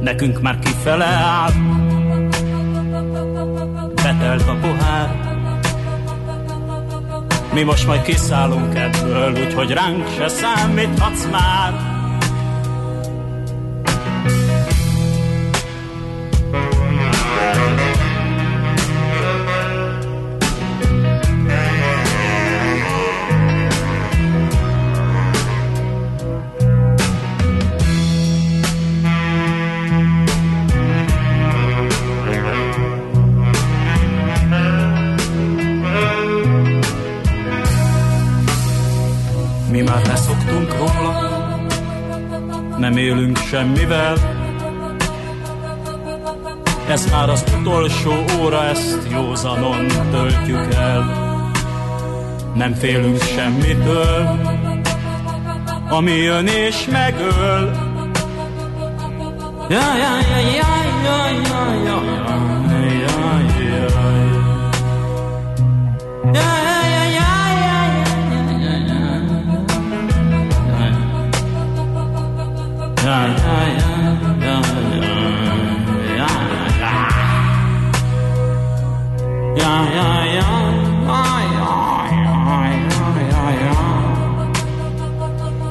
Nekünk már kifele áll, betelt a pohár. Mi most majd kiszállunk ebből, úgyhogy ránk se számíthatsz már. Semmivel. Ez már az utolsó óra, ezt józanon töltjük el. Nem félünk semmitől, ami jön és megöl. Ja, ja, ja, ja, ja, ja, ja, ja, ja, ja,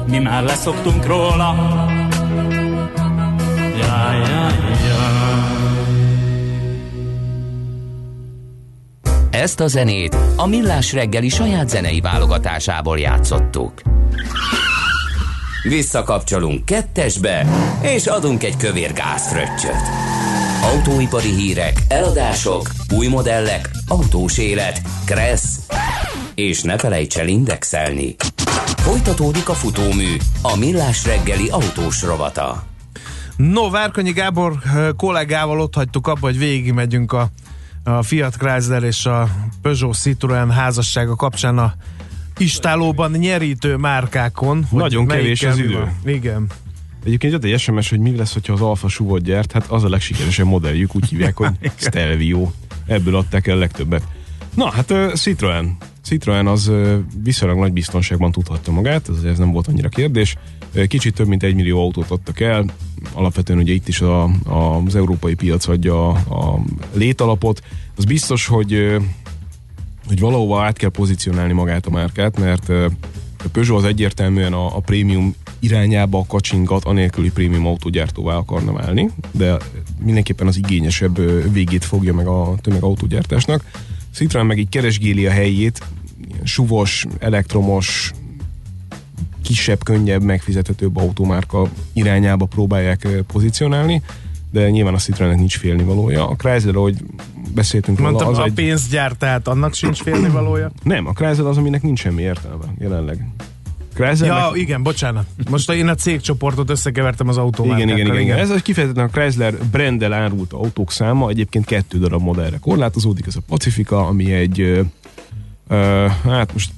Mi már leszoktunk róla ja. Ezt a zenét a Millás reggeli saját zenei válogatásából játszottuk. Visszakapcsolunk kettesbe, és adunk egy kövér gázfröccsöt. Autóipari hírek, eladások, új modellek, autós élet, kressz, és ne felejts el indexelni. Folytatódik a futómű, a Millás reggeli autós rovata. No, Várkonyi Gábor kollégával ott hagytuk abba, hogy végigmegyünk a, a Fiat Chrysler és a Peugeot Citroen házassága kapcsán a istálóban nyerítő márkákon. Nagyon kevés az idő. van. Igen. Egyébként jött egy SMS, hogy mi lesz, hogyha az Alfa suvot gyárt, hát az a legsikeresebb modelljük, úgy hívják, hogy Stelvio. Ebből adták el legtöbbet. Na, hát uh, Citroen. Citroen az uh, viszonylag nagy biztonságban tudhatta magát, ez, ez nem volt annyira kérdés. Kicsit több mint egy millió autót adtak el, alapvetően ugye itt is a, a, az európai piac adja a, a létalapot. Az biztos, hogy hogy valahova át kell pozícionálni magát a márkát, mert a Peugeot az egyértelműen a, a prémium irányába a kacsingat, anélküli prémium autógyártóvá akarna válni, de mindenképpen az igényesebb végét fogja meg a tömegautógyártásnak. Citroen meg így keresgéli a helyét, suvos, elektromos, kisebb, könnyebb, megfizethetőbb automárka irányába próbálják pozícionálni, de nyilván a Citroennek nincs félnivalója. A Chrysler, ahogy beszéltünk róla, Mondtam, az a egy... pénzgyár, tehát annak sincs félnivalója. Nem, a Chrysler az, aminek nincs semmi értelme jelenleg. Chryslernek... Ja, igen, bocsánat. Most én a cégcsoportot összekevertem az autómárkákkal. igen, igen, igen, igen. Ez kifejezetten a Chrysler branddel árult autók száma, egyébként kettő darab modellre korlátozódik, ez a Pacifica, ami egy, ö, ö, hát most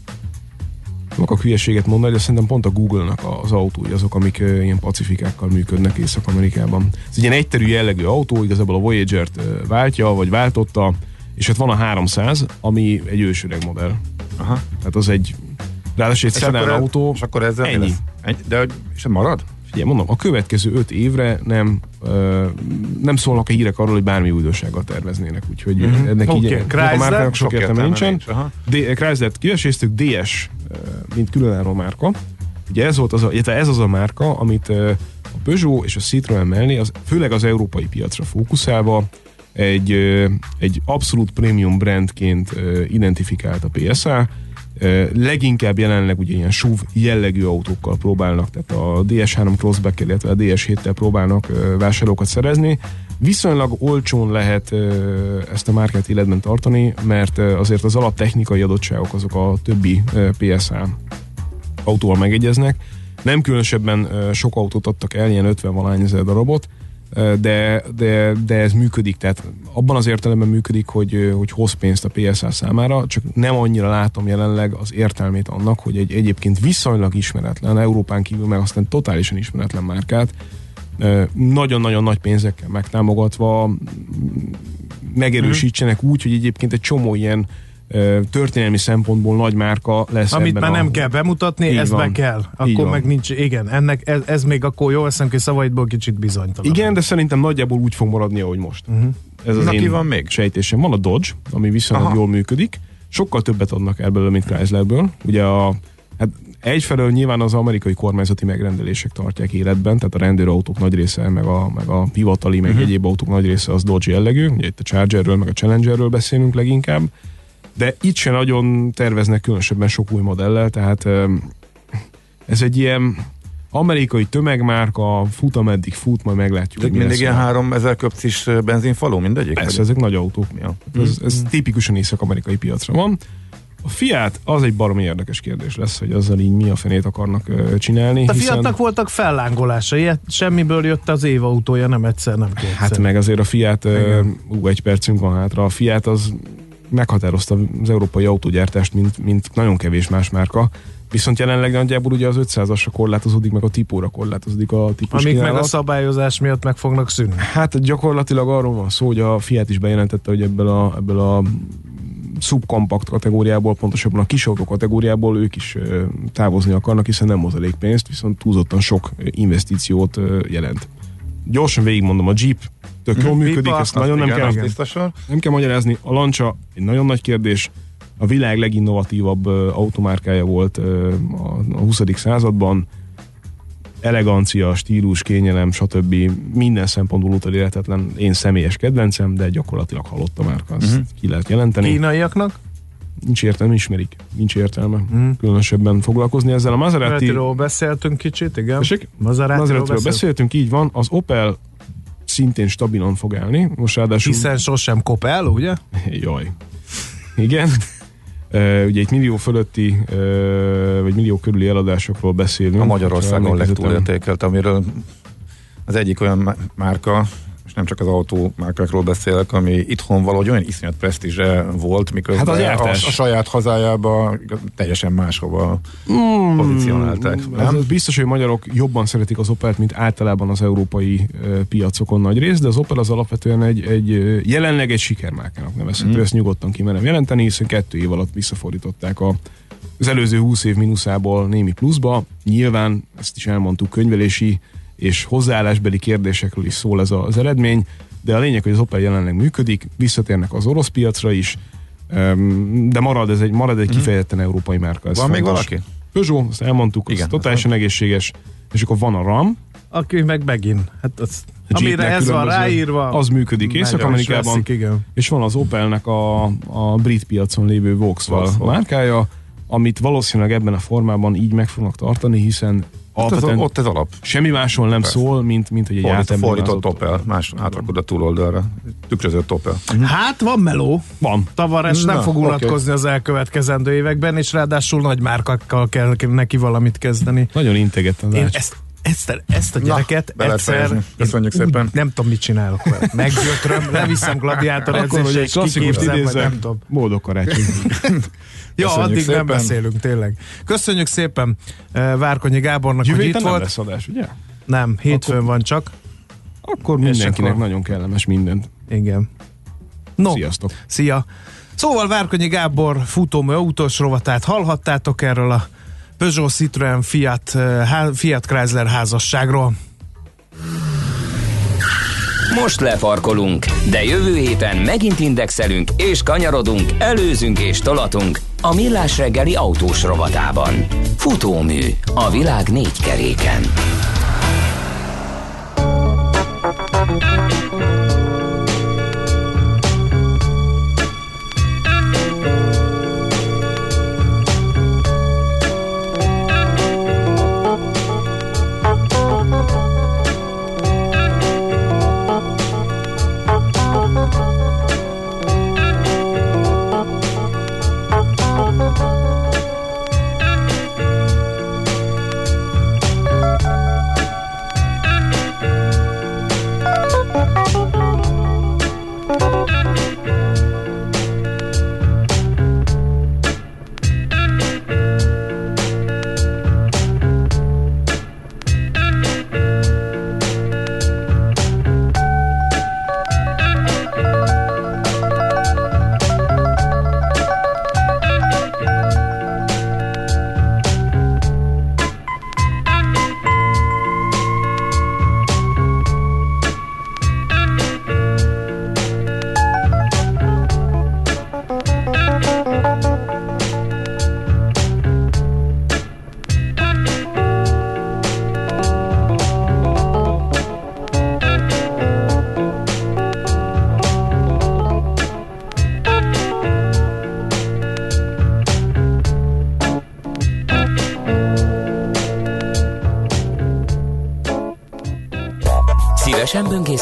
nem akarok hülyeséget mondani, de szerintem pont a Google-nak az autói azok, amik ilyen pacifikákkal működnek Észak-Amerikában. Ez egy ilyen egyterű jellegű autó, igazából a Voyager-t váltja, vagy váltotta, és hát van a 300, ami egy ősöreg modell. Aha. Tehát az egy ráadásul egy szedán autó. és akkor ezzel ennyi. Ennyi. De és marad? Figyelj, mondom, a következő öt évre nem, ö, nem szólnak a hírek arról, hogy bármi újdonsággal terveznének, úgyhogy mm-hmm. ennek Oké, így ennek a márkának sok, értelme nincsen. nincs. D- Chrysler-t kiveséztük, DS, ö, mint különálló márka. Ugye ez volt az a, ez az a márka, amit ö, a Peugeot és a Citroen mellé, az, főleg az európai piacra fókuszálva, egy, egy abszolút premium brandként identifikált a PSA, leginkább jelenleg ugye ilyen SUV jellegű autókkal próbálnak, tehát a DS3 Crossback, illetve a DS7-tel próbálnak vásárlókat szerezni. Viszonylag olcsón lehet ezt a márkát életben tartani, mert azért az alaptechnikai adottságok azok a többi PSA autóval megegyeznek. Nem különösebben sok autót adtak el, ilyen 50 valány ezer darabot, de, de, de ez működik, tehát abban az értelemben működik, hogy, hogy hoz pénzt a PSA számára, csak nem annyira látom jelenleg az értelmét annak, hogy egy egyébként viszonylag ismeretlen, Európán kívül meg aztán totálisan ismeretlen márkát nagyon-nagyon nagy pénzekkel megtámogatva megerősítsenek úgy, hogy egyébként egy csomó ilyen történelmi szempontból nagy márka lesz Amit ebben már a, nem kell bemutatni, Így ez van. be kell. Így Akkor van. meg nincs, igen, ennek, ez, ez még akkor jó eszem ki szavaidból kicsit bizonytalan. Igen, de szerintem nagyjából úgy fog maradni, ahogy most. Uh-huh. Ez az Na, én ki van még? sejtésem. Van a Dodge, ami viszonylag Aha. jól működik. Sokkal többet adnak el belőle, mint Chryslerből. Ugye a, hát egyfelől nyilván az amerikai kormányzati megrendelések tartják életben, tehát a rendőrautók nagy része, meg a, meg a hivatali, meg uh-huh. egyéb autók nagy része az Dodge jellegű. Ugye itt a Chargerről, meg a Challengerről beszélünk leginkább. De itt se nagyon terveznek különösebben sok új modellel, tehát ez egy ilyen amerikai tömegmárka, fut ameddig fut, majd meglátjuk. Tehát mindig lesz ilyen vele. 3000 köpcis benzinfaló mindegyik? Persze, ezek nagy autók. Ja. Ez, ez tipikusan észak-amerikai piacra van. A Fiat az egy baromi érdekes kérdés lesz, hogy azzal így mi a fenét akarnak ö, csinálni. A Fiatnak voltak fellángolása, ilyet semmiből jött az év autója, nem egyszer, nem kétszer. Hát meg azért a Fiat, ö, ú, egy percünk van hátra, a Fiat az meghatározta az európai autógyártást, mint, mint nagyon kevés más márka. Viszont jelenleg nagyjából ugye az 500-asra korlátozódik, meg a típóra korlátozódik a típus Amik meg a kínálat. szabályozás miatt meg fognak szűnni. Hát gyakorlatilag arról van szó, hogy a Fiat is bejelentette, hogy ebből a, ebből a subkompakt kategóriából, pontosabban a kisautó kategóriából ők is távozni akarnak, hiszen nem hoz elég pénzt, viszont túlzottan sok investíciót jelent. Gyorsan végigmondom, a Jeep tök jól működik, ezt nagyon nem kell, nem kell magyarázni. A Lancia egy nagyon nagy kérdés, a világ leginnovatívabb automárkája volt a, a 20. században, elegancia, stílus, kényelem, stb. minden szempontból utolérhetetlen. Én személyes kedvencem, de gyakorlatilag halott a márka, azt uh-huh. ki lehet jelenteni. Kínaiaknak? Nincs értelme, ismerik. Nincs értelme uh-huh. különösebben foglalkozni ezzel. A Maserati... Maserati-ról beszéltünk kicsit, igen. Tessék? Maserati-ról Maseratiról beszéltünk, így van. Az Opel szintén stabilan fog állni. Most ráadásul... Hiszen sosem kop el, ugye? Jaj. Igen. Uh, ugye itt millió fölötti, uh, vagy millió körüli eladásokról beszélünk. A Magyarországon legtúlértékelt, amiről az egyik olyan má- márka, nem csak az autó márkákról beszélek, ami itthon valahogy olyan iszonyat presztízse volt, miközben Hát a a, a, saját hazájába teljesen máshova mm, pozícionálták. Ez Nem? az biztos, hogy magyarok jobban szeretik az Opelt, mint általában az európai piacokon nagy rész, de az Opel az alapvetően egy, egy jelenleg egy sikermárkának nevezhető, mm. ezt nyugodtan kimerem jelenteni, hiszen kettő év alatt visszafordították a, az előző 20 év mínuszából némi pluszba. Nyilván, ezt is elmondtuk, könyvelési és hozzáállásbeli kérdésekről is szól ez az eredmény, de a lényeg, hogy az Opel jelenleg működik, visszatérnek az orosz piacra is, de marad ez egy, marad egy kifejezetten európai márka. Ez Van még fontos. valaki? Peugeot, azt elmondtuk, Igen, az totálisan egészséges, és akkor van a RAM, Aki meg megint. Hát az, amire ez van ráírva. az működik Észak-Amerikában, és van az Opelnek a, a brit piacon lévő Vauxhall. márkája, amit valószínűleg ebben a formában így meg fognak tartani, hiszen Ott ez, alapvetően ott ez alap. semmi másról nem Persze. szól, mint, mint hogy egy Fordított, átember fordított vázott- Opel, más átrakod a túloldalra. Tükrözött Opel. Hát van meló. Van. Tavares nem fog unatkozni az elkövetkezendő években, és ráadásul nagy márkakkal kell neki valamit kezdeni. Nagyon integet az Én ezt, ezt, ezt a gyereket lehet egyszer. Köszönjük szépen. Úgy, nem tudom, mit csinálok vele. Meggyötröm, leviszem gladiátor Akkor, edzésre, és kiképzem, vagy nem tudom. boldog karácsony. Ja, Köszönjük addig szépen. nem beszélünk, tényleg. Köszönjük szépen eh, Várkonyi Gábornak, Jövő hogy itt nem volt. lesz adás, ugye? Nem, hétfőn van csak. Akkor mindenkinek akkor- nagyon kellemes mindent. Igen. No, Sziasztok. Szia! Szóval Várkonyi Gábor futómű autós rovatát hallhattátok erről a Peugeot Citroën Fiat, eh, Fiat Chrysler házasságról. Most lefarkolunk, de jövő héten megint indexelünk és kanyarodunk, előzünk és tolatunk a Millás reggeli autós rovatában. Futómű a világ négy keréken.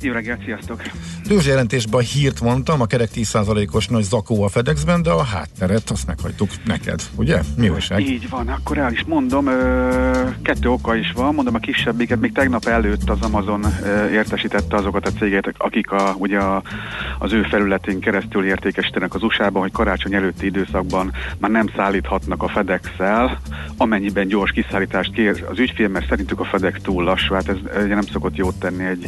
Jó reggelt, sziasztok! Tőzsjelentésben hírt mondtam, a kerek 10%-os nagy zakó a FedExben, de a hátteret azt meghagytuk neked, ugye? Mi újság? Így van, akkor el is mondom, ö, kettő oka is van, mondom a kisebbiket, még tegnap előtt az Amazon ö, értesítette azokat a cégeket, akik a, ugye a, az ő felületén keresztül értékesítenek az USA-ban, hogy karácsony előtti időszakban már nem szállíthatnak a FedEx-el, amennyiben gyors kiszállítást kér az ügyfél, mert szerintük a FedEx túl lassú, hát ez ugye nem szokott jót tenni egy,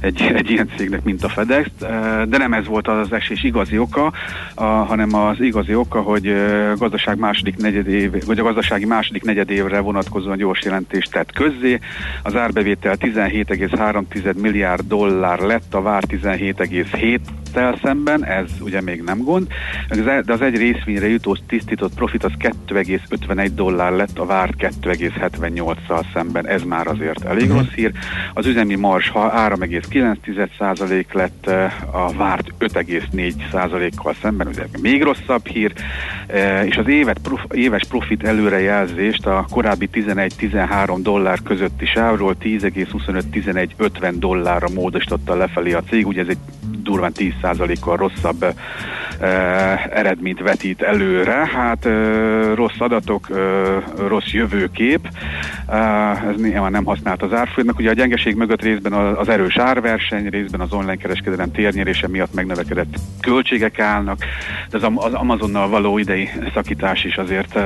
egy, egy ilyen cégnek, mint a FedEx, de nem ez volt az esés igazi oka, hanem az igazi oka, hogy gazdaság második negyedév, vagy a gazdasági második negyedévre vonatkozóan gyors jelentést tett közzé. Az árbevétel 17,3 milliárd dollár lett, a vár 17,7 tel szemben, ez ugye még nem gond, de az egy részvényre jutó tisztított profit az 2,51 dollár lett, a várt 2,78-szal szemben, ez már azért elég rossz hír. Az üzemi mars 3,9% lett, a várt 5,4%-kal szemben, ugye még rosszabb hír, és az évet, éves profit előrejelzést a korábbi 11-13 dollár közötti sávról 10,25-11,50 dollárra módosította lefelé a cég, ugye ez egy durván 10%-kal rosszabb uh, eredményt vetít előre. Hát uh, rossz adatok, uh, rossz jövőkép, uh, ez nyilván nem használt az árfolyamnak. Ugye a gyengeség mögött részben az erős árverseny, részben az online kereskedelem térnyerése miatt megnövekedett költségek állnak, de az, az Amazonnal való idei szakítás is azért uh,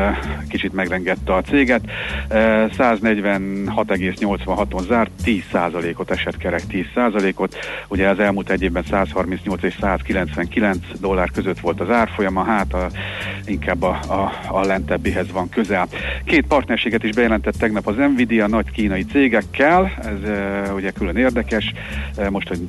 kicsit megrengette a céget. Uh, 146,86-on zárt, 10%-ot esett kerek 10%-ot. Ugye az elmúlt egy évben 100 138 és 199 dollár között volt az árfolyama, hát a, inkább a, a, a lentebbihez van közel. Két partnerséget is bejelentett tegnap az Nvidia nagy kínai cégekkel, ez e, ugye külön érdekes, e, most, hogy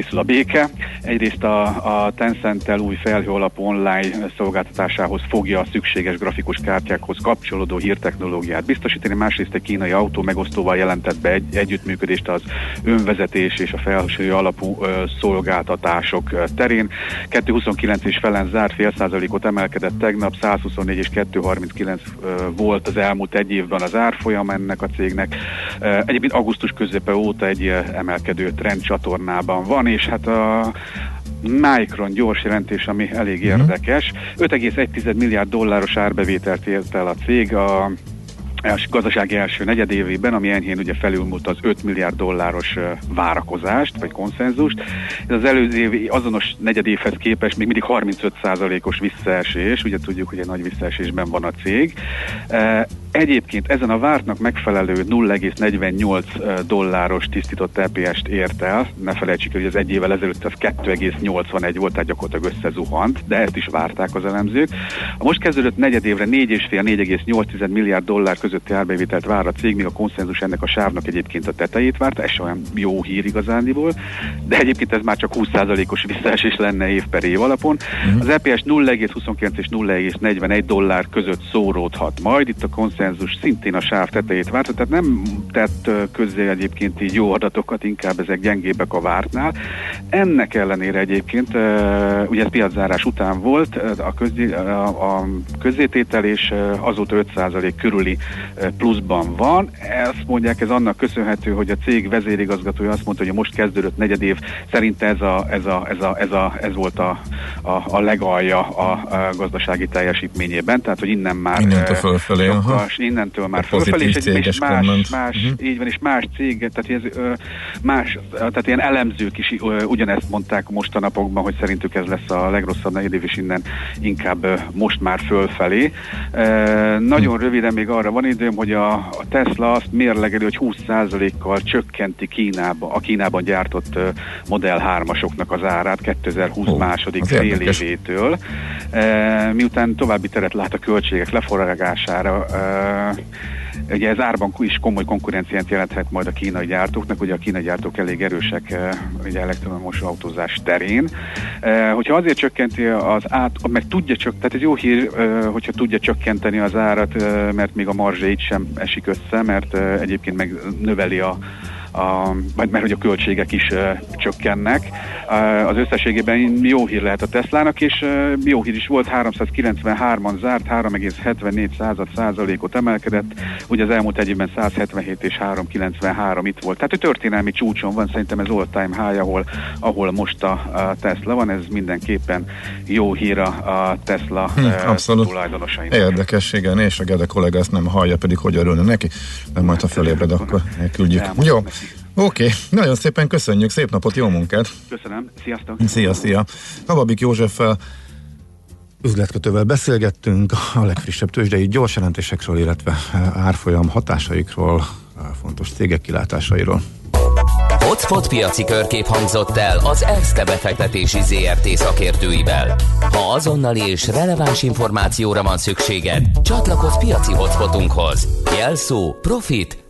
készül a béke. Egyrészt a, a Tencent-tel új felhő alapú online szolgáltatásához fogja a szükséges grafikus kártyákhoz kapcsolódó hírtechnológiát biztosítani, másrészt egy kínai autó megosztóval jelentett be egy együttműködést az önvezetés és a felhő alapú ö, szolgáltatások terén. 229 és felen zárt fél százalékot emelkedett tegnap, 124 és 239 ö, volt az elmúlt egy évben az árfolyam ennek a cégnek. Egyébként augusztus közepe óta egy emelkedő trendcsatornában van, van, és hát a Micron gyors jelentés, ami elég mhm. érdekes. 5,1 milliárd dolláros árbevételt ért el a cég a els, gazdasági első negyedévében, ami enyhén ugye felülmúlt az 5 milliárd dolláros várakozást, vagy konszenzust. Ez az előző évi azonos negyedévhez képest még mindig 35%-os visszaesés, ugye tudjuk, hogy egy nagy visszaesésben van a cég. Egyébként ezen a vártnak megfelelő 0,48 dolláros tisztított EPS-t ért el. Ne felejtsük, hogy az egy évvel ezelőtt az 2,81 volt, tehát gyakorlatilag összezuhant, de ezt is várták az elemzők. A most kezdődött negyedévre 4,5-4,8 milliárd dollár közötti árbevételt vár a cég, míg a konszenzus ennek a sávnak egyébként a tetejét várta, ez olyan jó hír igazániból, de egyébként ez már csak 20%-os visszaesés lenne év per év alapon. Uh-huh. Az EPS 0,29 és 0,41 dollár között szóródhat majd, itt a konszenzus szintén a sáv tetejét várt, tehát nem tett közzé egyébként így jó adatokat, inkább ezek gyengébbek a vártnál. Ennek ellenére egyébként, ugye ez piaczárás után volt a, közzé, a, a közzététel, és azóta 5% körüli pluszban van. Ezt mondják, ez annak köszönhető, hogy a cég vezérigazgatója azt mondta, hogy a most kezdődött negyedév szerint ez, a, ez, a, ez, a, ez, a, ez volt a, a, a legalja a, a gazdasági teljesítményében, tehát hogy innen már Innentől fölfelé, sokkal, és innentől már fölfelé, és, egy, és más, más, más uh-huh. így van, és más cég, tehát, ez, más, tehát ilyen elemzők is ugyanezt mondták mostanapokban, hogy szerintük ez lesz a legrosszabb negyedév, és innen inkább most már fölfelé. Nagyon röviden még arra van időm, hogy a, a Tesla azt mérlegeli, hogy 20%-kal csökkenti Kínába, a Kínában gyártott Model 3-asoknak az árát 2020 oh, második fél évétől, miután további teret lát a költségek leforrására, Ugye ez árban is komoly konkurenciát jelenthet majd a kínai gyártóknak, ugye a kínai gyártók elég erősek ugye elektromos autózás terén. Hogyha azért csökkenti az át, meg tudja csökkenteni, tehát ez jó hír, hogyha tudja csökkenteni az árat, mert még a marzsait sem esik össze, mert egyébként meg növeli a a, mert hogy a költségek is uh, csökkennek. Uh, az összességében jó hír lehet a Teslának, és uh, jó hír is volt, 393-an zárt, 3,74 százalékot emelkedett, ugye az elmúlt egy évben 177 és 393 itt volt. Tehát a történelmi csúcson van, szerintem ez all-time high, ahol, ahol most a, a Tesla van, ez mindenképpen jó hír a Tesla hm, abszolút. tulajdonosainak. Érdekes, igen, és a Gede kollega ezt nem hallja, pedig hogy örülne neki, de majd ha fölébred, akkor elküldjük. Jó, oké, okay. nagyon szépen köszönjük, szép napot, jó munkát! Köszönöm, sziasztok! Szia, szia! Kababik Józseffel üzletkötővel beszélgettünk a legfrissebb tőzsdei gyors jelentésekről, illetve árfolyam hatásaikról, fontos cégek kilátásairól. Hotspot piaci körkép hangzott el az ESZTE befektetési ZRT szakértőivel. Ha azonnali és releváns információra van szükséged, csatlakozz piaci hotspotunkhoz. Jelszó Profit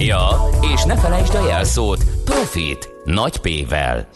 Ja, és ne felejtsd a jelszót Profit nagy P-vel.